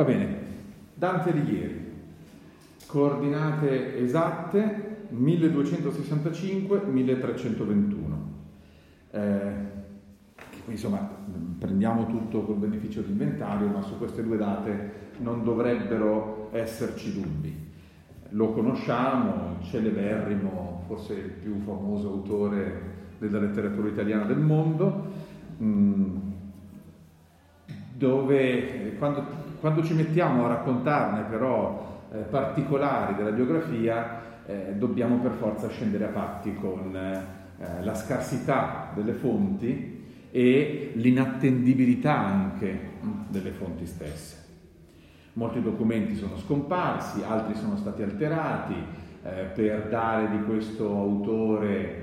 Va bene, Dante Alighieri, coordinate esatte 1265-1321. Eh, insomma, prendiamo tutto col beneficio dell'inventario, ma su queste due date non dovrebbero esserci dubbi. Lo conosciamo, celeberrimo, forse il più famoso autore della letteratura italiana del mondo, mm, dove quando, quando ci mettiamo a raccontarne però eh, particolari della biografia, eh, dobbiamo per forza scendere a patti con eh, la scarsità delle fonti e l'inattendibilità anche delle fonti stesse. Molti documenti sono scomparsi, altri sono stati alterati eh, per dare di questo autore,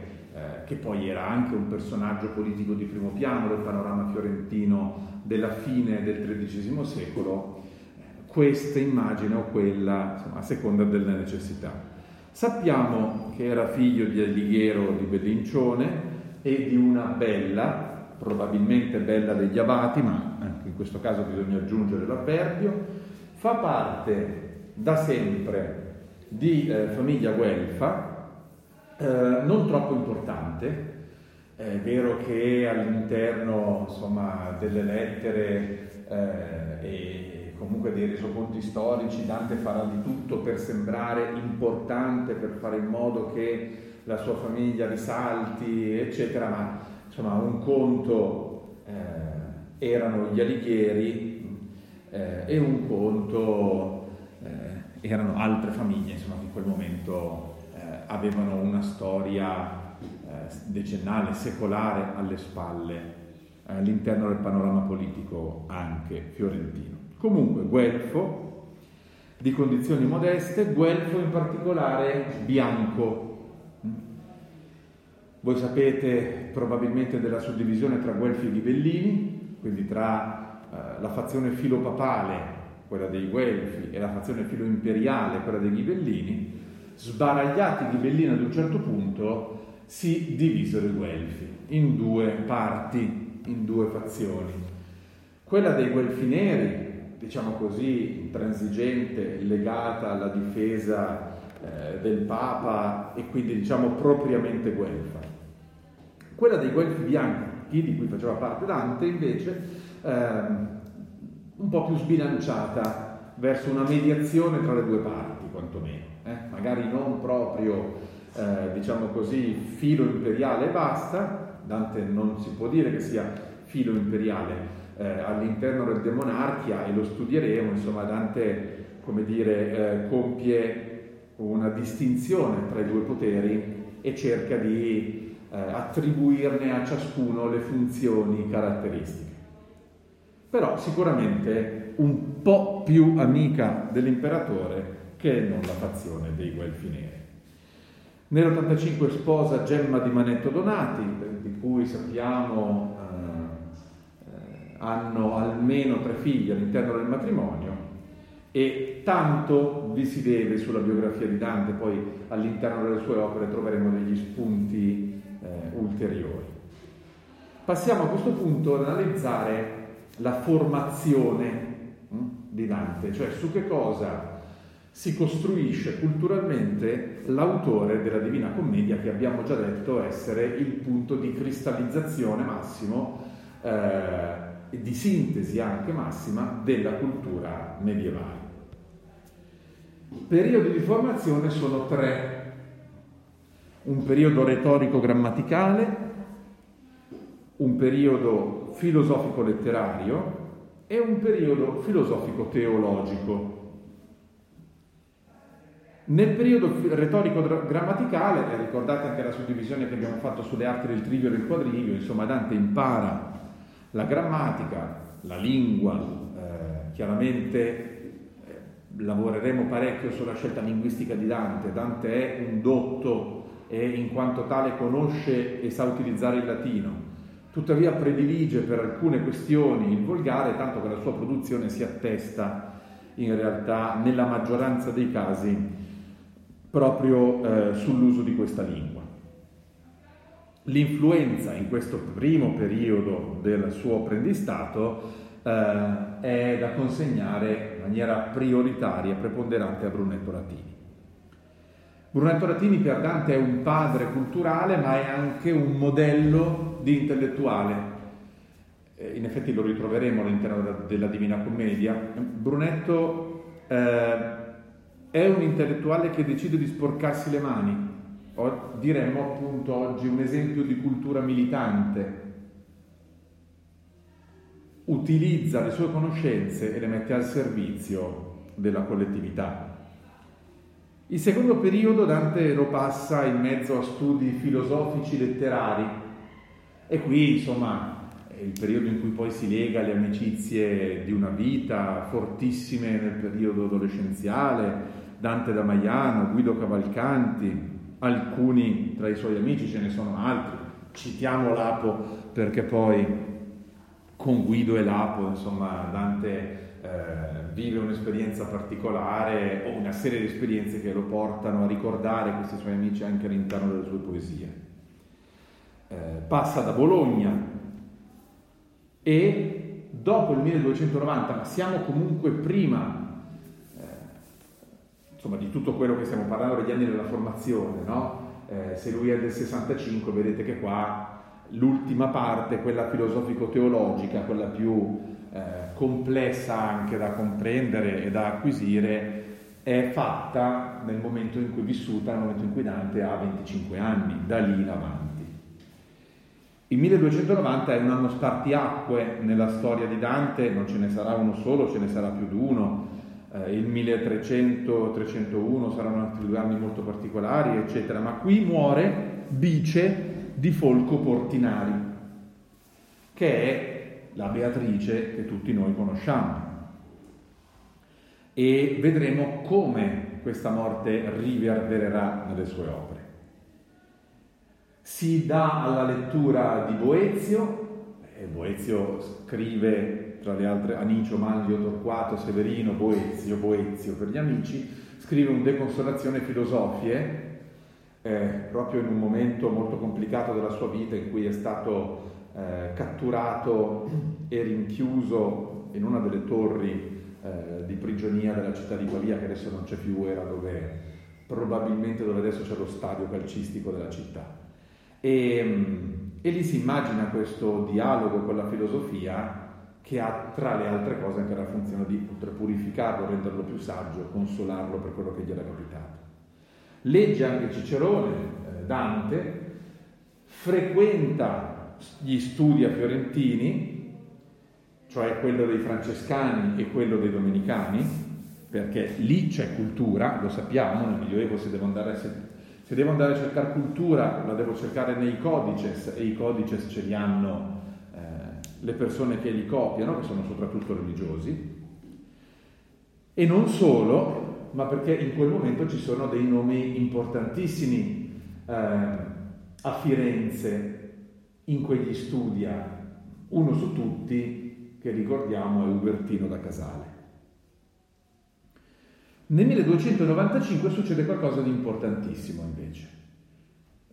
che poi era anche un personaggio politico di primo piano del panorama fiorentino della fine del XIII secolo, questa immagine o quella, insomma, a seconda delle necessità. Sappiamo che era figlio di Alighiero di Bellincione e di una bella, probabilmente bella degli abati, ma anche in questo caso bisogna aggiungere l'avverbio, fa parte da sempre di eh, famiglia guelfa, eh, non troppo importante, è vero che all'interno insomma, delle lettere eh, e comunque dei resoconti storici Dante farà di tutto per sembrare importante, per fare in modo che la sua famiglia risalti, eccetera, ma insomma un conto eh, erano gli Alighieri, eh, e un conto eh, erano altre famiglie insomma, che in quel momento avevano una storia eh, decennale, secolare alle spalle eh, all'interno del panorama politico anche fiorentino. Comunque, Guelfo, di condizioni modeste, Guelfo in particolare bianco. Voi sapete probabilmente della suddivisione tra Guelfi e Ghibellini, quindi tra eh, la fazione filopapale, quella dei Guelfi, e la fazione filoimperiale, quella dei Ghibellini, sbaragliati i Ghibellini ad un certo punto, si divisero i Guelfi in due parti, in due fazioni. Quella dei Guelfi neri, diciamo così, intransigente, legata alla difesa eh, del Papa e quindi diciamo propriamente guelfa. Quella dei Guelfi bianchi, di cui faceva parte Dante, invece, ehm, un po' più sbilanciata verso una mediazione tra le due parti, quantomeno. Eh? Magari non proprio, eh, diciamo così, filo imperiale e basta, Dante non si può dire che sia filo imperiale eh, all'interno del demonarchia e lo studieremo, insomma Dante, come dire, eh, compie una distinzione tra i due poteri e cerca di eh, attribuirne a ciascuno le funzioni caratteristiche però sicuramente un po' più amica dell'imperatore che non la fazione dei Guelfi neri. Nell'85 sposa Gemma di Manetto Donati, di cui sappiamo eh, eh, hanno almeno tre figli all'interno del matrimonio e tanto vi si deve sulla biografia di Dante, poi all'interno delle sue opere troveremo degli spunti eh, ulteriori. Passiamo a questo punto ad analizzare la formazione di Dante, cioè su che cosa si costruisce culturalmente l'autore della Divina Commedia che abbiamo già detto essere il punto di cristallizzazione massimo eh, di sintesi anche massima della cultura medievale. Periodi di formazione sono tre. Un periodo retorico-grammaticale, un periodo filosofico-letterario e un periodo filosofico-teologico. Nel periodo retorico-grammaticale, ricordate anche la suddivisione che abbiamo fatto sulle arti del trivio e del quadrivio, insomma Dante impara la grammatica, la lingua, eh, chiaramente eh, lavoreremo parecchio sulla scelta linguistica di Dante, Dante è un dotto e in quanto tale conosce e sa utilizzare il latino, tuttavia predilige per alcune questioni il volgare, tanto che la sua produzione si attesta in realtà nella maggioranza dei casi proprio eh, sull'uso di questa lingua. L'influenza in questo primo periodo del suo apprendistato eh, è da consegnare maniera prioritaria preponderante a Brunetto Latini. Brunetto Latini per Dante è un padre culturale ma è anche un modello di intellettuale. Eh, in effetti lo ritroveremo all'interno della Divina Commedia. Brunetto eh, è un intellettuale che decide di sporcarsi le mani, o diremmo appunto oggi un esempio di cultura militante. Utilizza le sue conoscenze e le mette al servizio della collettività. Il secondo periodo Dante lo passa in mezzo a studi filosofici letterari e qui insomma è il periodo in cui poi si lega alle amicizie di una vita fortissime nel periodo adolescenziale, Dante da Maiano, Guido Cavalcanti, alcuni tra i suoi amici, ce ne sono altri, citiamo Lapo perché poi con Guido e Lapo insomma Dante eh, vive un'esperienza particolare o una serie di esperienze che lo portano a ricordare questi suoi amici anche all'interno delle sue poesie. Eh, passa da Bologna e dopo il 1290, ma siamo comunque prima eh, insomma, di tutto quello che stiamo parlando degli anni della formazione, no? Eh, se lui è del 65, vedete che qua l'ultima parte, quella filosofico-teologica, quella più eh, complessa anche da comprendere e da acquisire, è fatta nel momento in cui è vissuta, nel momento in cui Dante ha 25 anni, da lì in avanti. Il 1290 è un anno spartiacque nella storia di Dante, non ce ne sarà uno solo, ce ne sarà più di uno. Eh, il 1300-301 saranno altri due anni molto particolari, eccetera, ma qui muore Bice di Folco Portinari, che è la Beatrice che tutti noi conosciamo. E vedremo come questa morte riverbererà nelle sue opere. Si dà alla lettura di Boezio, e Boezio scrive tra le altre Anicio, Manlio, Torquato, Severino, Boezio, Boezio per gli amici, scrive un De Consolazione Filosofie, eh, proprio in un momento molto complicato della sua vita in cui è stato eh, catturato e rinchiuso in una delle torri eh, di prigionia della città di Pavia, che adesso non c'è più, era dove probabilmente dove adesso c'è lo stadio calcistico della città. E, mm, e lì si immagina questo dialogo con la filosofia che ha tra le altre cose anche la funzione di poter purificarlo, renderlo più saggio, consolarlo per quello che gli era capitato. Legge anche Cicerone, eh, Dante, frequenta gli studi a Fiorentini, cioè quello dei francescani e quello dei domenicani, perché lì c'è cultura, lo sappiamo, nel Medioevo se devo andare a, se devo andare a cercare cultura la devo cercare nei codices e i codices ce li hanno eh, le persone che li copiano, che sono soprattutto religiosi, e non solo, ma perché in quel momento ci sono dei nomi importantissimi eh, a Firenze in quegli studia uno su tutti che ricordiamo è Ubertino da Casale. Nel 1295 succede qualcosa di importantissimo invece,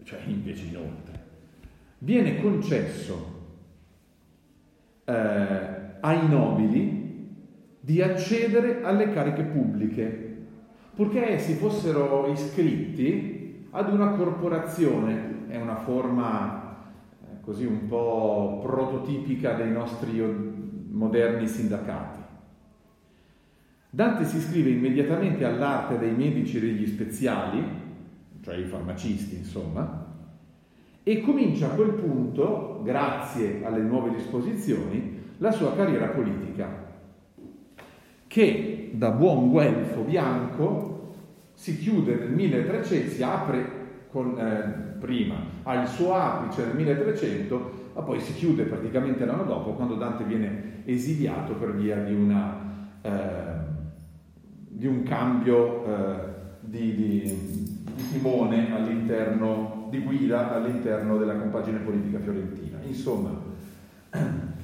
cioè invece inoltre. Viene concesso eh, ai nobili di accedere alle cariche pubbliche, purché essi fossero iscritti ad una corporazione, è una forma così un po' prototipica dei nostri moderni sindacati. Dante si iscrive immediatamente all'arte dei medici degli speziali, cioè i farmacisti insomma, e comincia a quel punto, grazie alle nuove disposizioni, la sua carriera politica, che da buon guelfo bianco si chiude nel 1300, si apre con, eh, prima, ha il suo apice nel 1300, ma poi si chiude praticamente l'anno dopo quando Dante viene esiliato per via di, una, eh, di un cambio eh, di, di, di, timone all'interno, di guida all'interno della compagine politica fiorentina. Insomma,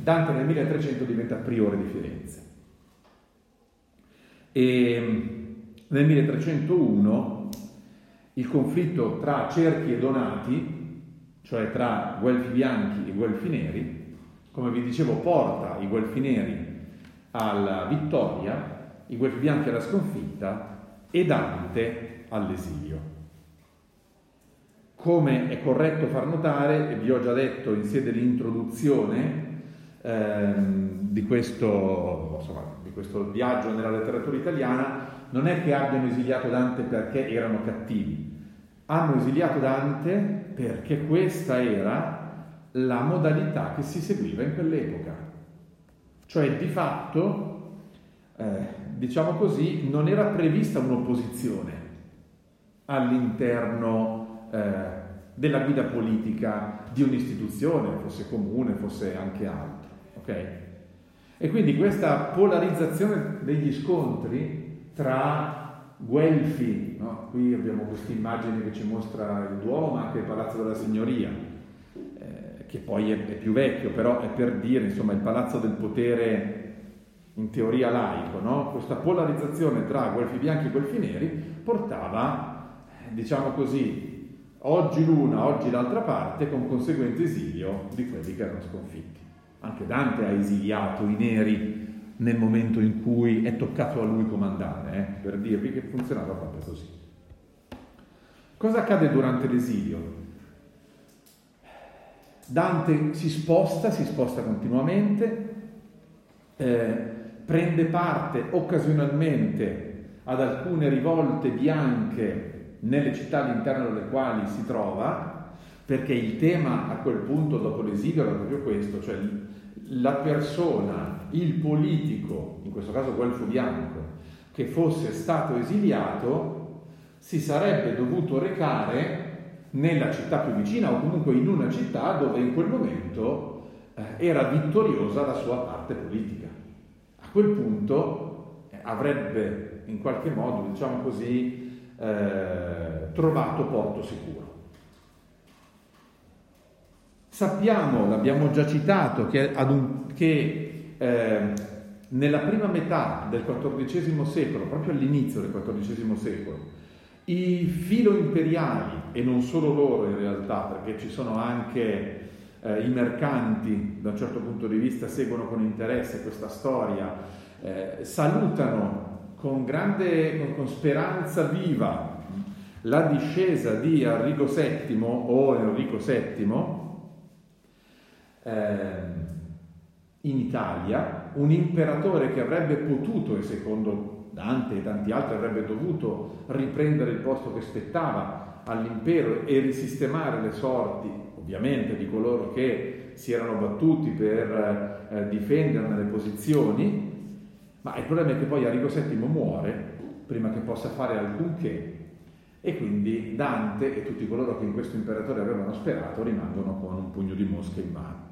Dante nel 1300 diventa priore di Firenze. E nel 1301 il conflitto tra cerchi e donati, cioè tra guelfi bianchi e guelfi neri, come vi dicevo, porta i guelfi neri alla vittoria i Guelfi Bianchi alla sconfitta e Dante all'esilio. Come è corretto far notare, e vi ho già detto in sede di introduzione ehm, di, questo, insomma, di questo viaggio nella letteratura italiana, non è che abbiano esiliato Dante perché erano cattivi, hanno esiliato Dante perché questa era la modalità che si seguiva in quell'epoca. Cioè di fatto, eh, diciamo così, non era prevista un'opposizione all'interno eh, della guida politica di un'istituzione, fosse comune, fosse anche altro. Okay? E quindi questa polarizzazione degli scontri tra Guelfi, no? qui abbiamo questa immagine che ci mostra il Duomo, anche il Palazzo della Signoria, eh, che poi è, è, più vecchio, però è per dire, insomma, il Palazzo del Potere in teoria laico, no? questa polarizzazione tra Guelfi bianchi e Guelfi neri portava, diciamo così, oggi l'una, oggi l'altra parte, con conseguente esilio di quelli che erano sconfitti. Anche Dante ha esiliato i neri nel momento in cui è toccato a lui comandare, eh, per dirvi che funzionava proprio così. Cosa accade durante l'esilio? Dante si sposta, si sposta continuamente, eh, prende parte occasionalmente ad alcune rivolte bianche nelle città all'interno delle quali si trova, perché il tema a quel punto dopo l'esilio era proprio questo, cioè la persona, il politico, in questo caso Guelfo Bianco, che fosse stato esiliato, si sarebbe dovuto recare nella città più vicina o comunque in una città dove in quel momento eh, era vittoriosa la sua parte politica. Quel punto eh, avrebbe in qualche modo, diciamo così, eh, trovato porto sicuro. Sappiamo, l'abbiamo già citato, che, un, che eh, nella prima metà del XIV secolo, proprio all'inizio del XIV secolo, i filo imperiali, e non solo loro in realtà, perché ci sono anche eh, i mercanti, da un certo punto di vista, seguono con interesse questa storia, eh, salutano con grande, con, speranza viva la discesa di Enrico VII o Enrico VII, eh, in Italia, un imperatore che avrebbe potuto, e secondo Dante e tanti altri avrebbe dovuto riprendere il posto che spettava all'impero e risistemare le sorti, ovviamente, di coloro che si erano battuti per eh, difenderne le posizioni, ma il problema è che poi Arrigo VII muore prima che possa fare alcunché e quindi Dante e tutti coloro che in questo imperatore avevano sperato rimangono con un pugno di mosche in mano.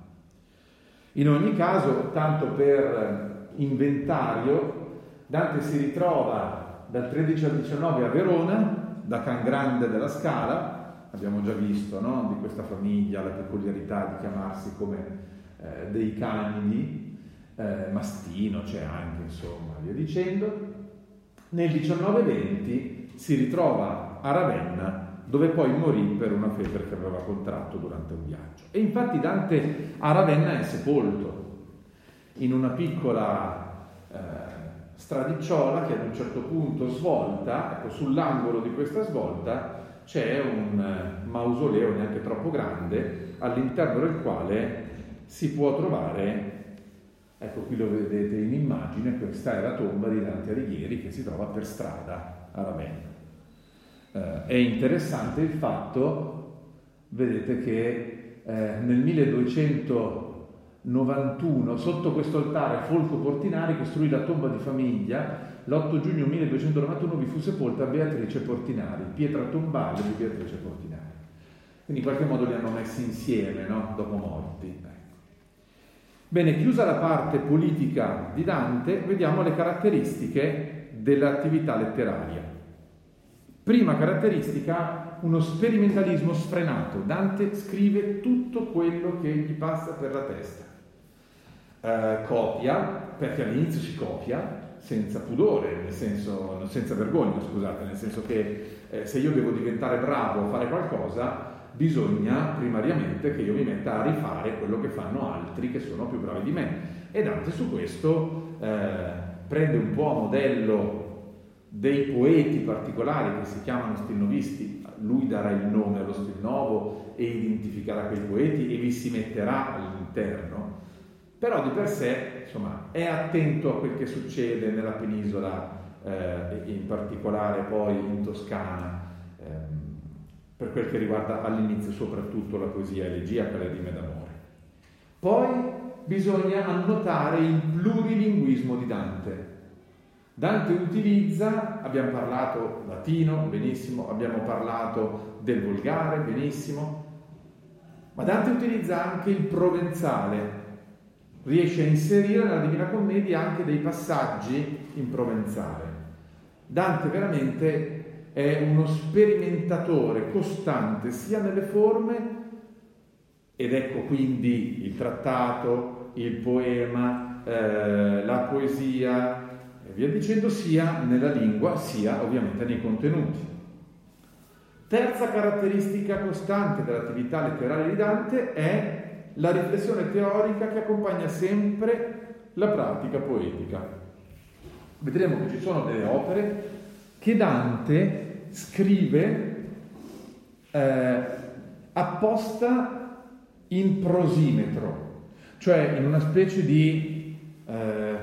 In ogni caso, tanto per inventario, Dante si ritrova dal 13 al 19 a Verona, da Can Grande della Scala, abbiamo già visto no? di questa famiglia la peculiarità di chiamarsi come eh, dei canidi, eh, Mastino c'è anche, insomma, via dicendo. Nel 1920 si ritrova a Ravenna dove poi morì per una febbre che aveva contratto durante un viaggio. E infatti Dante a Ravenna è sepolto in una piccola eh, stradicciola che ad un certo punto svolta, ecco, sull'angolo di questa svolta c'è un eh, mausoleo neanche troppo grande all'interno del quale si può trovare, ecco qui lo vedete in immagine, questa è la tomba di Dante Alighieri che si trova per strada a Ravenna. Eh, è interessante il fatto, vedete che eh, nel 1291 sotto questo altare Folco Portinari costruì la tomba di famiglia, l'8 giugno 1291 vi fu sepolta Beatrice Portinari, pietra tombale di Beatrice Portinari. Quindi in qualche modo li hanno messi insieme, no? dopo morti. Ecco. Bene, chiusa la parte politica di Dante, vediamo le caratteristiche dell'attività letteraria. Prima caratteristica, uno sperimentalismo sfrenato. Dante scrive tutto quello che gli passa per la testa. Eh, copia, perché all'inizio si copia, senza pudore, nel senso, senza vergogna, scusate, nel senso che eh, se io devo diventare bravo a fare qualcosa, bisogna primariamente che io mi metta a rifare quello che fanno altri che sono più bravi di me. E Dante su questo eh, prende un po' a modello dei poeti particolari che si chiamano stilnovisti, lui darà il nome allo stilnovo e identificherà quei poeti e vi si metterà all'interno, però di per sé insomma, è attento a quel che succede nella penisola eh, in particolare poi in Toscana, ehm, per quel che riguarda all'inizio soprattutto la poesia elegiaca le rime d'amore. Poi bisogna annotare il plurilinguismo di Dante. Dante utilizza, abbiamo parlato latino, benissimo, abbiamo parlato del volgare, benissimo, ma Dante utilizza anche il provenzale, riesce a inserire nella Divina Commedia anche dei passaggi in provenzale. Dante veramente è uno sperimentatore costante sia nelle forme, ed ecco quindi il trattato, il poema, eh, la poesia e via dicendo, sia nella lingua sia ovviamente nei contenuti. Terza caratteristica costante dell'attività letteraria di Dante è la riflessione teorica che accompagna sempre la pratica poetica. Vedremo che ci sono delle opere che Dante scrive eh, apposta in prosimetro, cioè in una specie di eh,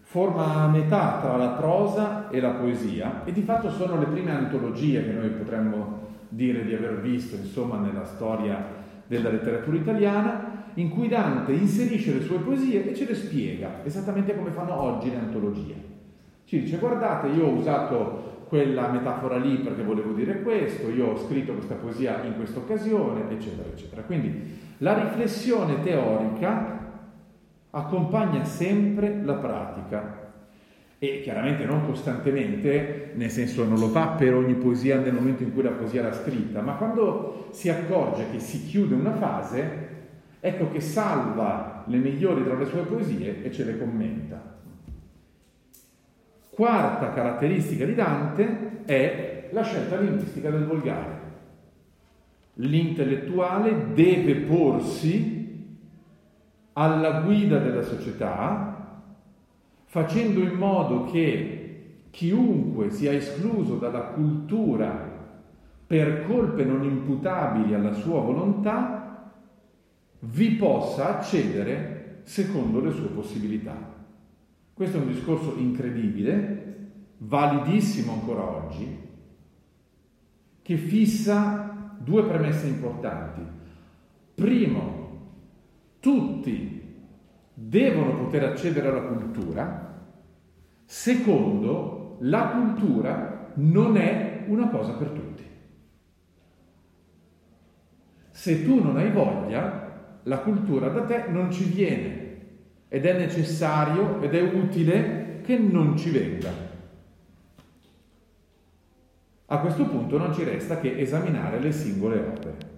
forma a metà tra la prosa e la poesia e di fatto sono le prime antologie che noi potremmo dire di aver visto insomma nella storia della letteratura italiana, in cui Dante inserisce le sue poesie e ce le spiega, esattamente come fanno oggi le antologie. Ci dice guardate, io ho usato quella metafora lì perché volevo dire questo, io ho scritto questa poesia in questa occasione, eccetera, eccetera. Quindi la riflessione teorica accompagna sempre la pratica e chiaramente non costantemente, nel senso non lo fa per ogni poesia nel momento in cui la poesia era scritta, ma quando si accorge che si chiude una fase, ecco che salva le migliori tra le sue poesie e ce le commenta. Quarta caratteristica di Dante è la scelta linguistica del volgare. L'intellettuale deve porsi alla guida della società facendo in modo che chiunque sia escluso dalla cultura per colpe non imputabili alla sua volontà, vi possa accedere secondo le sue possibilità. Questo è un discorso incredibile, validissimo ancora oggi, che fissa due premesse importanti. Primo, tutti devono poter accedere alla cultura. Secondo, la cultura non è una cosa per tutti. Se tu non hai voglia, la cultura da te non ci viene ed è necessario ed è utile che non ci venga. A questo punto non ci resta che esaminare le singole opere.